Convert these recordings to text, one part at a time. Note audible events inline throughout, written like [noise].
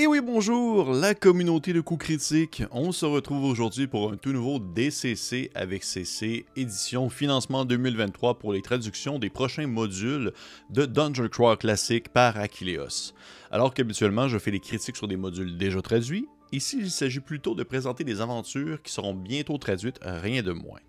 Et oui, bonjour, la communauté de coups critiques. On se retrouve aujourd'hui pour un tout nouveau DCC avec CC, édition financement 2023 pour les traductions des prochains modules de Dungeon Crawl Classic par Achilleos. Alors qu'habituellement, je fais des critiques sur des modules déjà traduits, ici il s'agit plutôt de présenter des aventures qui seront bientôt traduites, rien de moins.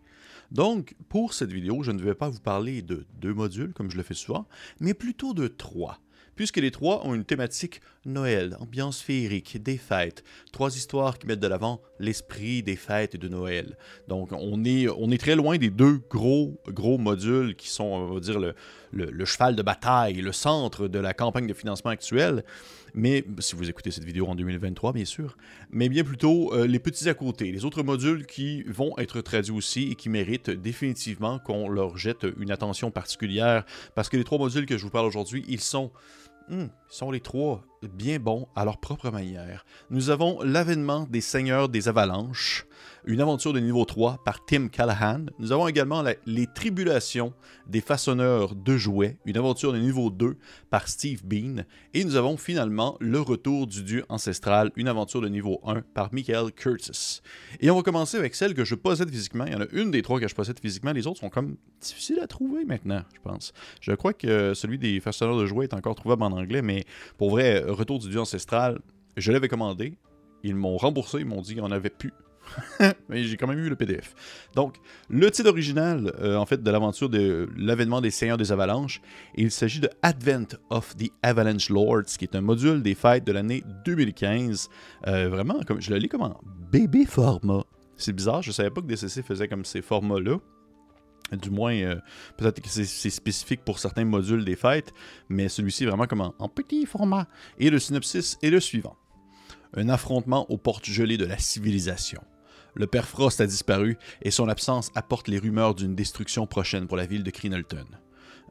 Donc, pour cette vidéo, je ne vais pas vous parler de deux modules, comme je le fais souvent, mais plutôt de trois puisque les trois ont une thématique Noël, ambiance féerique, des fêtes, trois histoires qui mettent de l'avant l'esprit des fêtes de Noël. Donc on est, on est très loin des deux gros, gros modules qui sont, on va dire, le, le, cheval de bataille, le centre de la campagne de financement actuelle. Mais si vous écoutez cette vidéo en 2023, bien sûr, mais bien plutôt euh, les petits à côté, les autres modules qui vont être traduits aussi et qui méritent définitivement qu'on leur jette une attention particulière parce que les trois modules que je vous parle aujourd'hui, ils sont Hmm, ils sont les trois bien bons à leur propre manière. Nous avons l'avènement des Seigneurs des Avalanches, une aventure de niveau 3 par Tim Callahan. Nous avons également les Tribulations des Façonneurs de Jouets, une aventure de niveau 2 par Steve Bean. Et nous avons finalement Le Retour du Dieu Ancestral, une aventure de niveau 1 par Michael Curtis. Et on va commencer avec celle que je possède physiquement. Il y en a une des trois que je possède physiquement, les autres sont comme difficiles à trouver maintenant, je pense. Je crois que celui des Façonneurs de Jouets est encore trouvable en anglais, mais pour vrai, Retour du Dieu Ancestral, je l'avais commandé. Ils m'ont remboursé, ils m'ont dit en avait plus. [laughs] Mais j'ai quand même eu le PDF. Donc, le titre original, euh, en fait, de l'aventure de l'avènement des Seigneurs des Avalanches, il s'agit de Advent of the Avalanche Lords, qui est un module des fêtes de l'année 2015. Euh, vraiment, je le lis comme en bébé format. C'est bizarre, je ne savais pas que DCC faisait comme ces formats-là. Du moins, euh, peut-être que c'est spécifique pour certains modules des fêtes, mais celui-ci vraiment comme en, petit format. Et le synopsis est le suivant. Un affrontement aux portes gelées de la civilisation. Le père Frost a disparu et son absence apporte les rumeurs d'une destruction prochaine pour la ville de Crinelton.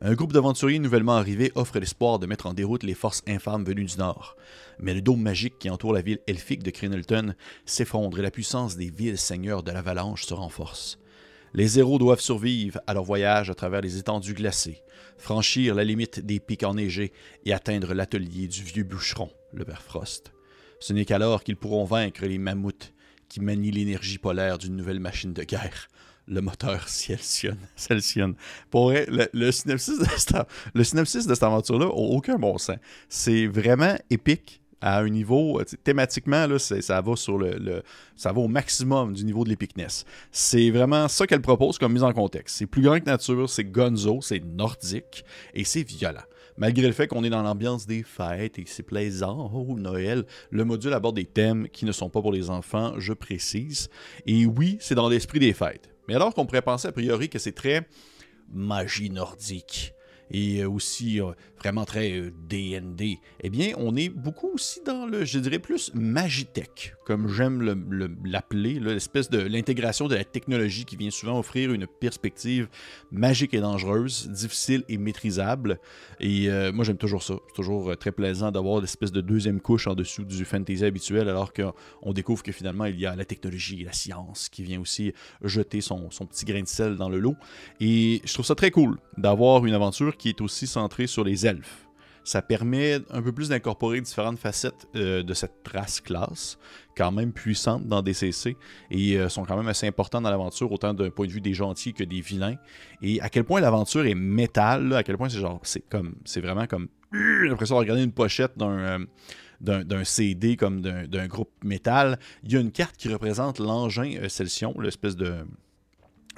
Un groupe d'aventuriers nouvellement arrivés offre l'espoir de mettre en déroute les forces infâmes venues du nord. Mais le dôme magique qui entoure la ville elfique de Crinelton s'effondre et la puissance des villes seigneurs de l'avalanche se renforce. Les héros doivent survivre à leur voyage à travers les étendues glacées, franchir la limite des pics enneigés et atteindre l'atelier du vieux bûcheron, le père Frost. Ce n'est qu'alors qu'ils pourront vaincre les mammouths qui manient l'énergie polaire d'une nouvelle machine de guerre, le moteur Celsion. [laughs] Pour le, le, synopsis de cette, le synopsis de cette aventure-là n'a aucun bon sens. C'est vraiment épique à un niveau, euh, thématiquement, là, ça va sur le, ça va au maximum du niveau de l'épicness. C'est vraiment ça qu'elle propose comme mise en contexte. C'est plus grand que nature, c'est gonzo, c'est nordique et c'est violent. Malgré le fait qu'on est dans l'ambiance des fêtes et que c'est plaisant, oh Noël, le module aborde des thèmes qui ne sont pas pour les enfants, je précise. Et oui, c'est dans l'esprit des fêtes. Mais alors qu'on pourrait penser a priori que c'est très magie nordique, et euh, aussi euh, vraiment très DND, euh, eh bien, on est beaucoup aussi dans le, je dirais plus Magitech, comme j'aime l'appeler, l'espèce de l'intégration de la technologie qui vient souvent offrir une perspective magique et dangereuse, difficile et maîtrisable. Et moi, j'aime toujours ça. C'est toujours très plaisant d'avoir l'espèce de deuxième couche en dessous du fantasy habituel, alors qu'on découvre que finalement, il y a la technologie et la science qui vient aussi jeter son, petit grain de sel dans le lot. Et je trouve ça très cool d'avoir une aventure qui est aussi centré sur les Ça permet un peu plus d'incorporer différentes facettes euh, de cette race classe, quand même puissante dans DCC, et euh, sont quand même assez importants dans l'aventure, autant d'un point de vue des gentils que des vilains. Et à quel point l'aventure est métal, à quel point c'est genre, c'est comme, c'est vraiment comme l'impression de regarder une pochette d'un. Euh, d'un CD comme d'un groupe métal, il y a une carte qui représente l'engin Celsion, l'espèce de,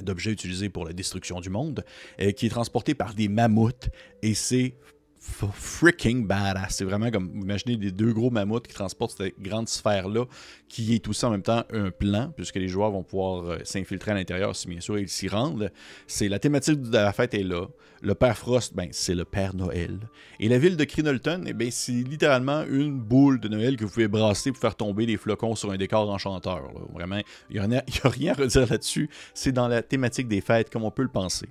d'objets utilisés pour la destruction du monde, euh, qui est transporté par des mammouths, et c'est freaking badass. C'est vraiment comme, imaginez des deux gros mammouths qui transportent cette grande sphère-là, qui est aussi en même temps un plan, puisque les joueurs vont pouvoir euh, s'infiltrer à l'intérieur si bien sûr ils s'y rendent. C'est la thématique de la fête est là. Le Père Frost, ben, c'est le Père Noël. Et la ville de Crinolton, eh ben, c'est littéralement une boule de Noël que vous pouvez brasser pour faire tomber des flocons sur un décor enchanteur. Vraiment, il n'y [laughs] a, rien à redire là-dessus. C'est dans la thématique des fêtes, comme on peut le penser.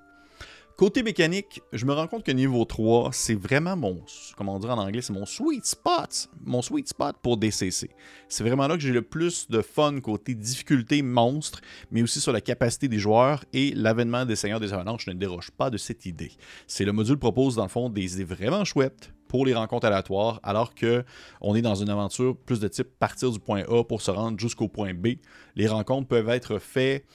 Côté mécanique, je me rends compte que niveau 3, c'est vraiment mon, comment dire en anglais, c'est mon sweet spot, mon sweet spot pour DCC. C'est vraiment là que j'ai le plus de fun côté difficulté monstre, mais aussi sur la capacité des joueurs et l'avènement des Seigneurs des Avalanches ne déroge pas de cette idée. C'est le module propose dans le fond des idées vraiment chouettes, pour les rencontres aléatoires, alors que on est dans une aventure plus de type partir du point A pour se rendre jusqu'au point B. Les rencontres peuvent être faites.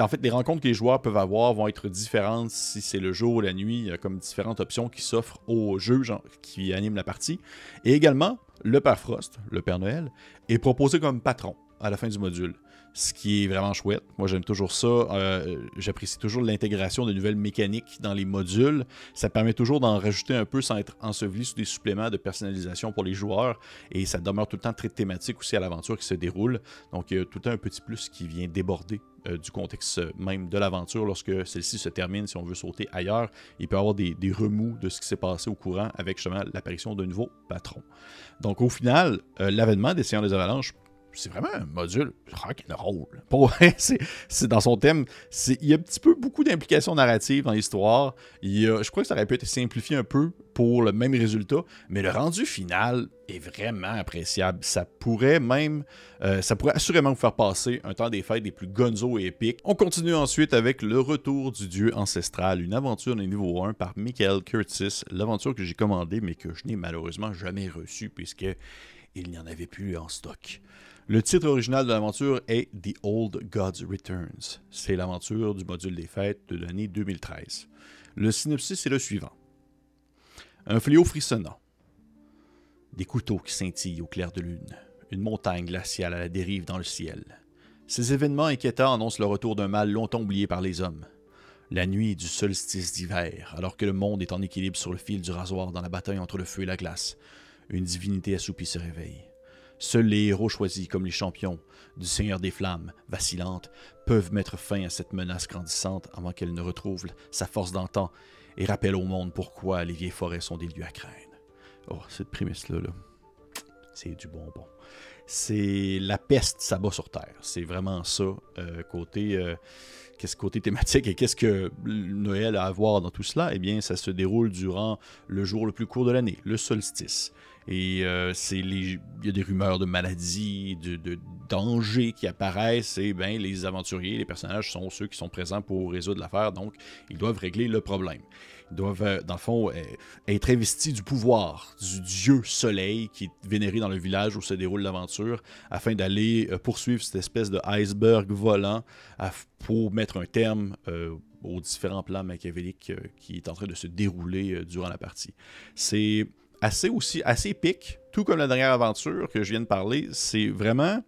En fait, les rencontres que les joueurs peuvent avoir vont être différentes si c'est le jour ou la nuit. Comme différentes options qui s'offrent aux jeux qui animent la partie. Et également, le Père Frost, le Père Noël, est proposé comme patron à la fin du module ce qui est vraiment chouette. Moi, j'aime toujours ça. Euh, j'apprécie toujours l'intégration de nouvelles mécaniques dans les modules. Ça permet toujours d'en rajouter un peu sans être enseveli sous des suppléments de personnalisation pour les joueurs. Et ça demeure tout le temps très thématique aussi à l'aventure qui se déroule. Donc, tout le temps un petit plus qui vient déborder euh, du contexte même de l'aventure lorsque celle-ci se termine. Si on veut sauter ailleurs, il peut y avoir des, remous de ce qui s'est passé au courant avec justement l'apparition d'un nouveau patron. Donc, au final, euh, l'avènement des Seigneurs des Avalanches c'est vraiment un module rock and roll. c'est dans son thème. Il y a un petit peu beaucoup d'implications narratives dans l'histoire. Je crois que ça aurait pu être simplifié un peu pour le même résultat, mais le rendu final est vraiment appréciable. Ça pourrait même, euh, ça pourrait assurément vous faire passer un temps des fêtes des plus gonzo et épiques. On continue ensuite avec Le Retour du Dieu ancestral, une aventure de niveau 1 par Michael Curtis, l'aventure que j'ai commandée mais que je n'ai malheureusement jamais reçue puisque il n'y en avait plus en stock. Le titre original de l'aventure est The Old Gods Returns. C'est l'aventure du module des fêtes de l'année 2013. Le synopsis est le suivant. Un fléau frissonnant. Des couteaux qui scintillent au clair de lune. Une montagne glaciale à la dérive dans le ciel. Ces événements inquiétants annoncent le retour d'un mal longtemps oublié par les hommes. La nuit du solstice d'hiver, alors que le monde est en équilibre sur le fil du rasoir dans la bataille entre le feu et la glace, une divinité assoupie se réveille. Seuls les héros choisis comme les champions du Seigneur des Flammes, vacillantes, peuvent mettre fin à cette menace grandissante avant qu'elle ne retrouve sa force d'antan et rappelle au monde pourquoi les vieilles forêts sont des lieux à craindre. Oh, cette prémisse-là, c'est du bonbon. C'est la peste ça bat sur terre. C'est vraiment ça, euh, côté, euh, qu'est-ce côté thématique et qu'est-ce que Noël a à voir dans tout cela? Eh bien, ça se déroule durant le jour le plus court de l'année, le solstice. Et euh, c'est il y a des rumeurs de maladies, de, dangers qui apparaissent. Et bien, les aventuriers, les personnages sont ceux qui sont présents pour résoudre l'affaire. Donc, ils doivent régler le problème. Ils doivent, euh, dans le fond, euh, être investis du pouvoir du dieu soleil qui est vénéré dans le village où se déroule l'aventure afin d'aller poursuivre cette espèce de iceberg volant pour mettre un terme aux différents plans machiavéliques qui est en train de se dérouler durant la partie. C'est assez aussi, assez épique, tout comme la dernière aventure que je viens de parler. C'est vraiment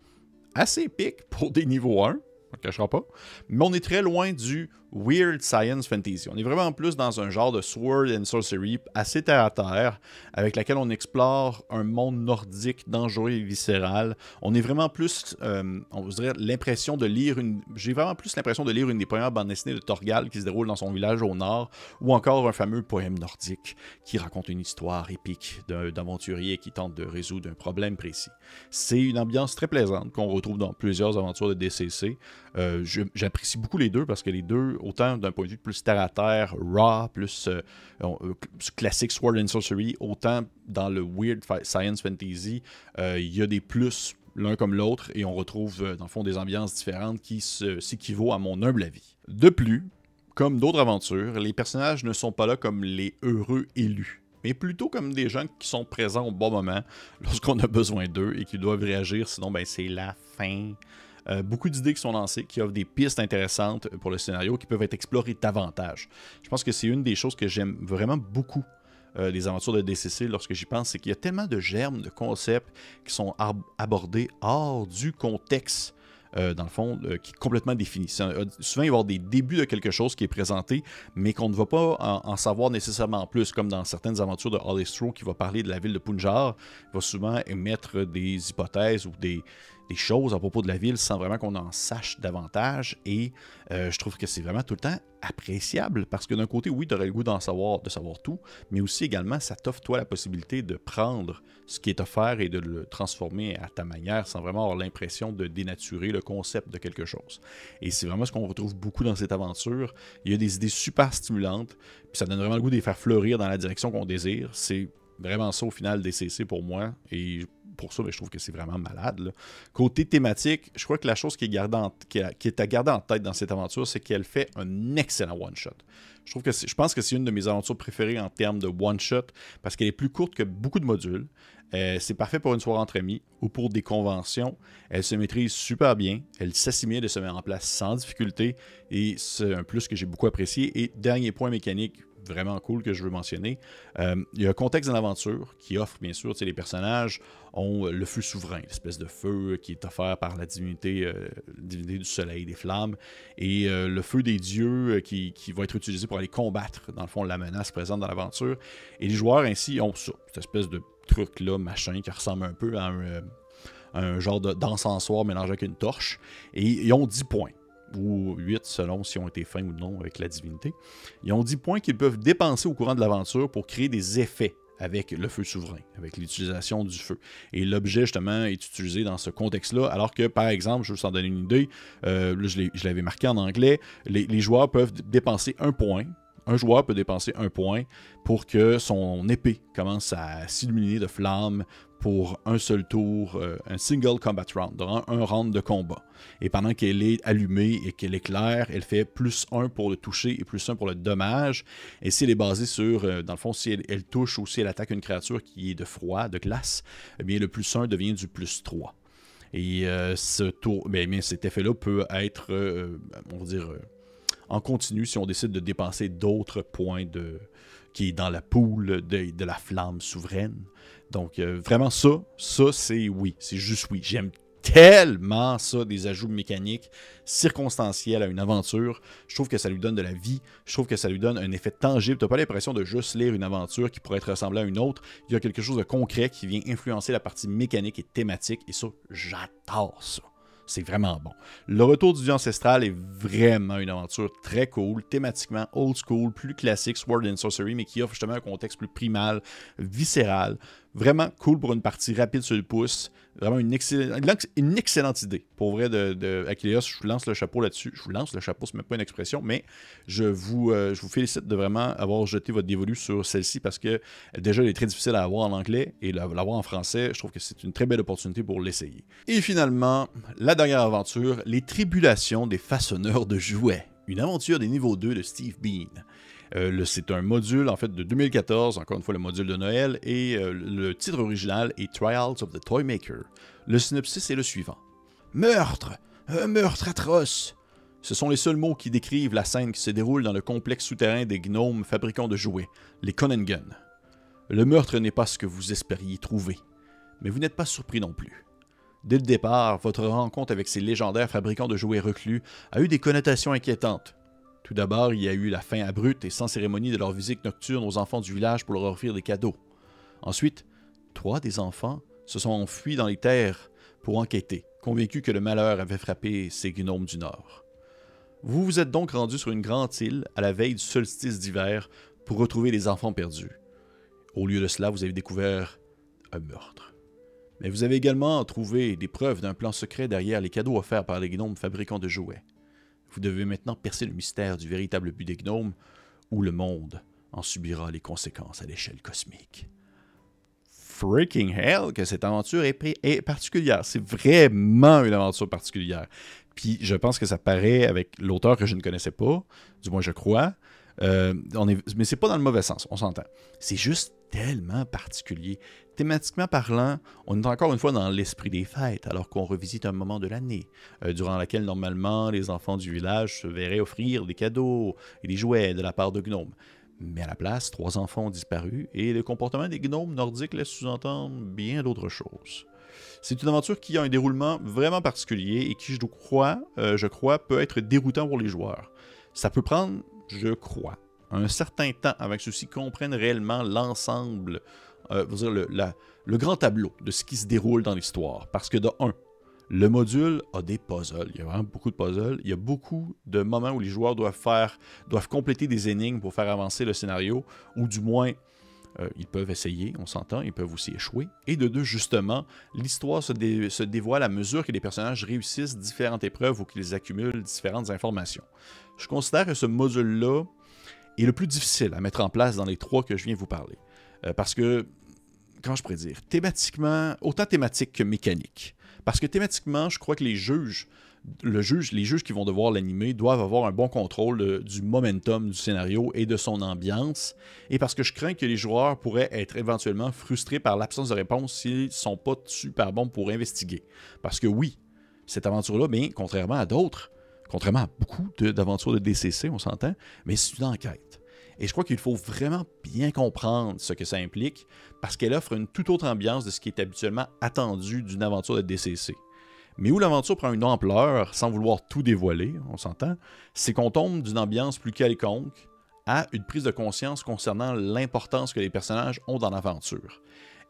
assez épique pour des niveaux 1, on ne cachera pas. Mais on est très loin du weird science fantasy. On est vraiment plus dans un genre de sword and sorcery assez terre à terre, avec laquelle on explore un monde nordique dangereux et viscéral. On est vraiment plus, euh, on vous dirait, l'impression de lire une. J'ai vraiment plus l'impression de lire une des premières bandes dessinées de Torgal qui se déroule dans son village au nord, ou encore un fameux poème nordique qui raconte une histoire épique d'un aventurier qui tente de résoudre un problème précis. C'est une ambiance très plaisante qu'on retrouve dans plusieurs aventures de DCC. Euh, j'apprécie beaucoup les deux parce que les deux, autant d'un point de vue plus terre à terre, raw, plus euh, euh, classique Sword and Sorcery, autant dans le weird science fantasy, il y a des plus l'un comme l'autre et on retrouve dans le fond des ambiances différentes qui s'équivaut à mon humble avis. De plus, comme d'autres aventures, les personnages ne sont pas là comme les heureux élus mais plutôt comme des gens qui sont présents au bon moment lorsqu'on a besoin d'eux et qui doivent réagir, sinon ben, c'est la fin. Euh, beaucoup d'idées qui sont lancées, qui offrent des pistes intéressantes pour le scénario, qui peuvent être explorées davantage. Je pense que c'est une des choses que j'aime vraiment beaucoup euh, des aventures de DCC lorsque j'y pense, c'est qu'il y a tellement de germes, de concepts qui sont abordés hors du contexte euh, dans le fond, qui est complètement défini. souvent, il va y avoir des débuts de quelque chose qui est présenté, mais qu'on ne va pas en, savoir nécessairement plus, comme dans certaines aventures de Holly qui va parler de la ville de Punjar, il va souvent émettre des hypothèses ou des, des choses à propos de la ville sans vraiment qu'on en sache davantage. Et euh, je trouve que c'est vraiment tout le temps appréciable parce que d'un côté, oui, tu aurais le goût d'en savoir, de savoir tout, mais aussi également, ça t'offre toi la possibilité de prendre ce qui est offert et de le transformer à ta manière sans vraiment avoir l'impression de dénaturer le concept de quelque chose. Et c'est vraiment ce qu'on retrouve beaucoup dans cette aventure. Il y a des idées super stimulantes, puis ça donne vraiment le goût de les faire fleurir dans la direction qu'on désire. C'est vraiment ça au final des CC pour moi. Et pour ça, mais je trouve que c'est vraiment malade. Côté thématique, je crois que la chose qui est, à garder en tête dans cette aventure, c'est qu'elle fait un excellent one-shot. Je pense que c'est une de mes aventures préférées en termes de one-shot parce qu'elle est plus courte que beaucoup de modules. Euh, c'est parfait pour une soirée entre amis ou pour des conventions. Elle se maîtrise super bien. Elle s'assimile et se met en place sans difficulté. Et c'est un plus que j'ai beaucoup apprécié. Et dernier point mécanique, vraiment cool que je veux mentionner. Euh, il y a un contexte dans l'aventure qui offre, bien sûr, les personnages ont le feu souverain, l'espèce de feu qui est offert par la divinité, euh, du soleil, des flammes, et euh, le feu des dieux qui, va être utilisé pour aller combattre, dans le fond, la menace présente dans l'aventure. Et les joueurs ainsi ont ça, cette espèce de truc-là, machin, qui ressemble un peu à un, un genre d'encensoir mélangé avec une torche. Et ils ont 10 points ou 8 selon si ont été fins ou non avec la divinité. Ils ont 10 points qu'ils peuvent dépenser au courant de l'aventure pour créer des effets avec le feu souverain, avec l'utilisation du feu. Et l'objet, justement, est utilisé dans ce contexte-là, alors que, par exemple, je vais vous en donner une idée, euh, je l'avais marqué en anglais, les, les, joueurs peuvent dépenser un point. Un joueur peut dépenser un point pour que son épée commence à s'illuminer de flammes pour un seul tour, euh, un single combat round, un round de combat. Et pendant qu'elle est allumée et qu'elle éclaire, elle fait plus 1 pour le toucher et plus 1 pour le dommage. Et si elle est basée sur, euh, dans le fond, si elle, touche ou si elle attaque une créature qui est de froid, de glace, eh bien le plus 1 devient du plus 3. Et euh, ce tour, bien, cet effet-là peut être, on va dire, en continu si on décide de dépenser d'autres points de, qui est dans la poule de, la flamme souveraine. Donc, euh, vraiment, ça, ça, c'est oui. C'est juste oui. J'aime tellement ça, des ajouts mécaniques circonstanciels à une aventure. Je trouve que ça lui donne de la vie. Je trouve que ça lui donne un effet tangible. Tu n'as pas l'impression de juste lire une aventure qui pourrait être ressemblée à une autre. Il y a quelque chose de concret qui vient influencer la partie mécanique et thématique. Et ça, j'adore ça. C'est vraiment bon. Le retour du dieu ancestral est vraiment une aventure très cool, thématiquement old school, plus classique, Sword and Sorcery, mais qui offre justement un contexte plus primal, viscéral. Vraiment cool pour une partie rapide sur le pouce. Vraiment une, excellente idée. Pour vrai, de, je vous lance le chapeau là-dessus. Je vous lance le chapeau, c'est même pas une expression, mais je vous, euh, je vous félicite de vraiment avoir jeté votre dévolu sur celle-ci parce que déjà, elle est très difficile à avoir en anglais et l'avoir en français, je trouve que c'est une très belle opportunité pour l'essayer. Et finalement, la dernière aventure, Les tribulations des façonneurs de jouets. Une aventure des niveaux 2 de Steve Bean. Euh, c'est un module en fait de 2014, encore une fois le module de Noël, et euh, le titre original est Trials of the Toy Maker. Le synopsis est le suivant. Meurtre Un meurtre atroce Ce sont les seuls mots qui décrivent la scène qui se déroule dans le complexe souterrain des gnomes fabricants de jouets, les Conengun. Le meurtre n'est pas ce que vous espériez trouver, mais vous n'êtes pas surpris non plus. Dès le départ, votre rencontre avec ces légendaires fabricants de jouets reclus a eu des connotations inquiétantes. Tout d'abord, il y a eu la fin abrupte et sans cérémonie de leur visite nocturne aux enfants du village pour leur offrir des cadeaux. Ensuite, trois des enfants se sont enfuis dans les terres pour enquêter, convaincus que le malheur avait frappé ces gnomes du Nord. Vous vous êtes donc rendu sur une grande île à la veille du solstice d'hiver pour retrouver les enfants perdus. Au lieu de cela, vous avez découvert un meurtre. Mais vous avez également trouvé des preuves d'un plan secret derrière les cadeaux offerts par les gnomes fabricants de jouets. Vous devez maintenant percer le mystère du véritable but des gnomes, ou le monde en subira les conséquences à l'échelle cosmique. Freaking hell que cette aventure est, particulière. C'est vraiment une aventure particulière. Puis je pense que ça paraît avec l'auteur que je ne connaissais pas, du moins je crois. Euh, on est, mais c'est pas dans le mauvais sens, on s'entend. C'est juste tellement particulier. Thématiquement parlant, on est encore une fois dans l'esprit des fêtes, alors qu'on revisite un moment de l'année, euh, durant laquelle normalement les enfants du village se verraient offrir des cadeaux et des jouets de la part de gnomes. Mais à la place, trois enfants ont disparu et le comportement des gnomes nordiques laisse sous-entendre bien d'autres choses. C'est une aventure qui a un déroulement vraiment particulier et qui, je crois, euh, je crois, peut être déroutant pour les joueurs. Ça peut prendre, je crois, un certain temps avant que ceux-ci comprennent réellement l'ensemble, euh, le, le, grand tableau de ce qui se déroule dans l'histoire. Parce que de un, le module a des puzzles. Il y a vraiment beaucoup de puzzles. Il y a beaucoup de moments où les joueurs doivent faire, doivent compléter des énigmes pour faire avancer le scénario, ou du moins euh, ils peuvent essayer, on s'entend, ils peuvent aussi échouer. Et de deux, justement, l'histoire se, se, dévoile à mesure que les personnages réussissent différentes épreuves ou qu'ils accumulent différentes informations. Je considère que ce module-là est le plus difficile à mettre en place dans les trois que je viens vous parler. Euh, parce que comment je pourrais dire, thématiquement, autant thématique que mécanique. Parce que thématiquement, je crois que les juges, le juge, les juges qui vont devoir l'animer doivent avoir un bon contrôle du momentum du scénario et de son ambiance. Et parce que je crains que les joueurs pourraient être éventuellement frustrés par l'absence de réponse s'ils ne sont pas super bons pour investiguer. Parce que oui, cette aventure-là, contrairement à d'autres, contrairement à beaucoup d'aventures de, DCC, on s'entend, mais c'est une enquête. Et je crois qu'il faut vraiment bien comprendre ce que ça implique parce qu'elle offre une toute autre ambiance de ce qui est habituellement attendu d'une aventure de DCC. Mais où l'aventure prend une ampleur, sans vouloir tout dévoiler, on s'entend, c'est qu'on tombe d'une ambiance plus quelconque à une prise de conscience concernant l'importance que les personnages ont dans l'aventure.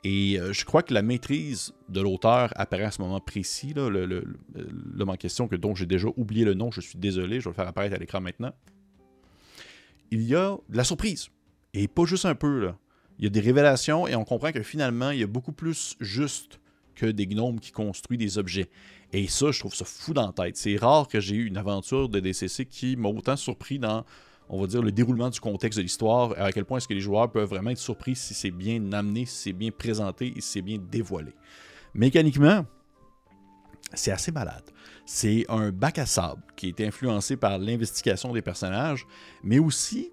Et euh, je crois que la maîtrise de l'auteur apparaît à ce moment précis, là, l'homme en question, que, dont j'ai déjà oublié le nom, je suis désolé, je vais le faire apparaître à l'écran maintenant. Il y a de la surprise. Et pas juste un peu. Il y a des révélations et on comprend que finalement, il y a beaucoup plus juste que des gnomes qui construisent des objets. Et ça, je trouve ça fou dans la tête. C'est rare que j'ai eu une aventure de DCC qui m'a autant surpris dans, on va dire, le déroulement du contexte de l'histoire, à quel point est-ce que les joueurs peuvent vraiment être surpris si c'est bien amené, si c'est bien présenté et si c'est bien dévoilé. Mécaniquement, c'est assez malade. C'est un bac à sable qui est influencé par l'investigation des personnages, mais aussi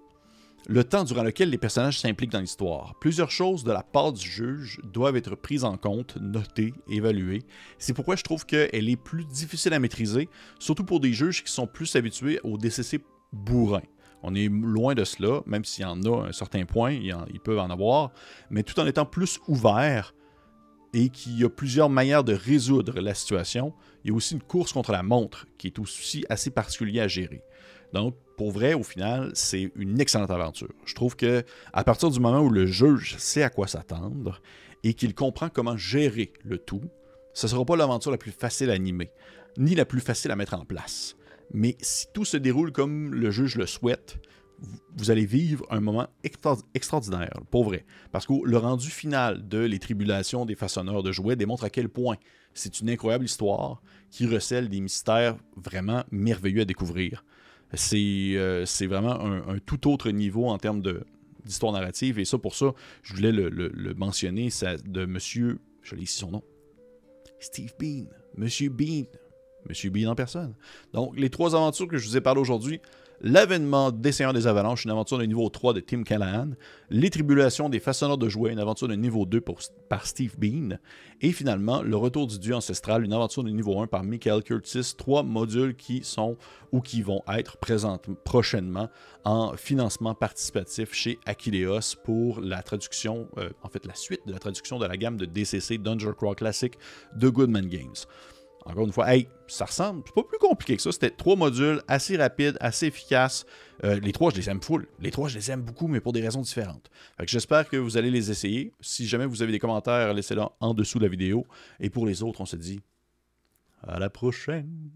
le temps durant lequel les personnages s'impliquent dans l'histoire. Plusieurs choses de la part du juge doivent être prises en compte, notées, évaluées. C'est pourquoi je trouve qu'elle est plus difficile à maîtriser, surtout pour des juges qui sont plus habitués au DCC bourrin. On est loin de cela, même s'il y en a un certain point, ils peuvent en avoir, mais tout en étant plus ouvert et qu'il y a plusieurs manières de résoudre la situation. Il y a aussi une course contre la montre qui est aussi assez particulier à gérer. Donc, pour vrai, au final, c'est une excellente aventure. Je trouve que à partir du moment où le juge sait à quoi s'attendre et qu'il comprend comment gérer le tout, ce ne sera pas l'aventure la plus facile à animer, ni la plus facile à mettre en place. Mais si tout se déroule comme le juge le souhaite, vous allez vivre un moment extraordinaire, pour vrai. Parce que le rendu final de Les Tribulations des façonneurs de jouets démontre à quel point c'est une incroyable histoire qui recèle des mystères vraiment merveilleux à découvrir. Euh, c'est vraiment un, tout autre niveau en termes d'histoire narrative. Et ça, pour ça, je voulais le, mentionner, ça, de monsieur, je l'ai ici son nom, Steve Bean. Monsieur Bean. Monsieur Bean en personne. Donc, les trois aventures que je vous ai parlé aujourd'hui, L'avènement des Seigneurs des Avalanches, une aventure de niveau 3 de Tim Callahan. Les Tribulations des Façonneurs de Jouets, une aventure de niveau 2 par Steve Bean. Et finalement, Le Retour du Dieu ancestral, une aventure de niveau 1 par Michael Curtis. Trois modules qui sont ou qui vont être présents prochainement en financement participatif chez Aquileos pour la traduction, euh, en fait la suite de la traduction de la gamme de DCC Dungeon Crawl Classic de Goodman Games. Encore une fois, hey, ça ressemble, c'est pas plus compliqué que ça. C'était trois modules assez rapides, assez efficaces. Euh, les trois, je les aime full. Les trois, je les aime beaucoup, mais pour des raisons différentes. j'espère que vous allez les essayer. Si jamais vous avez des commentaires, laissez-les en dessous de la vidéo. Et pour les autres, on se dit à la prochaine.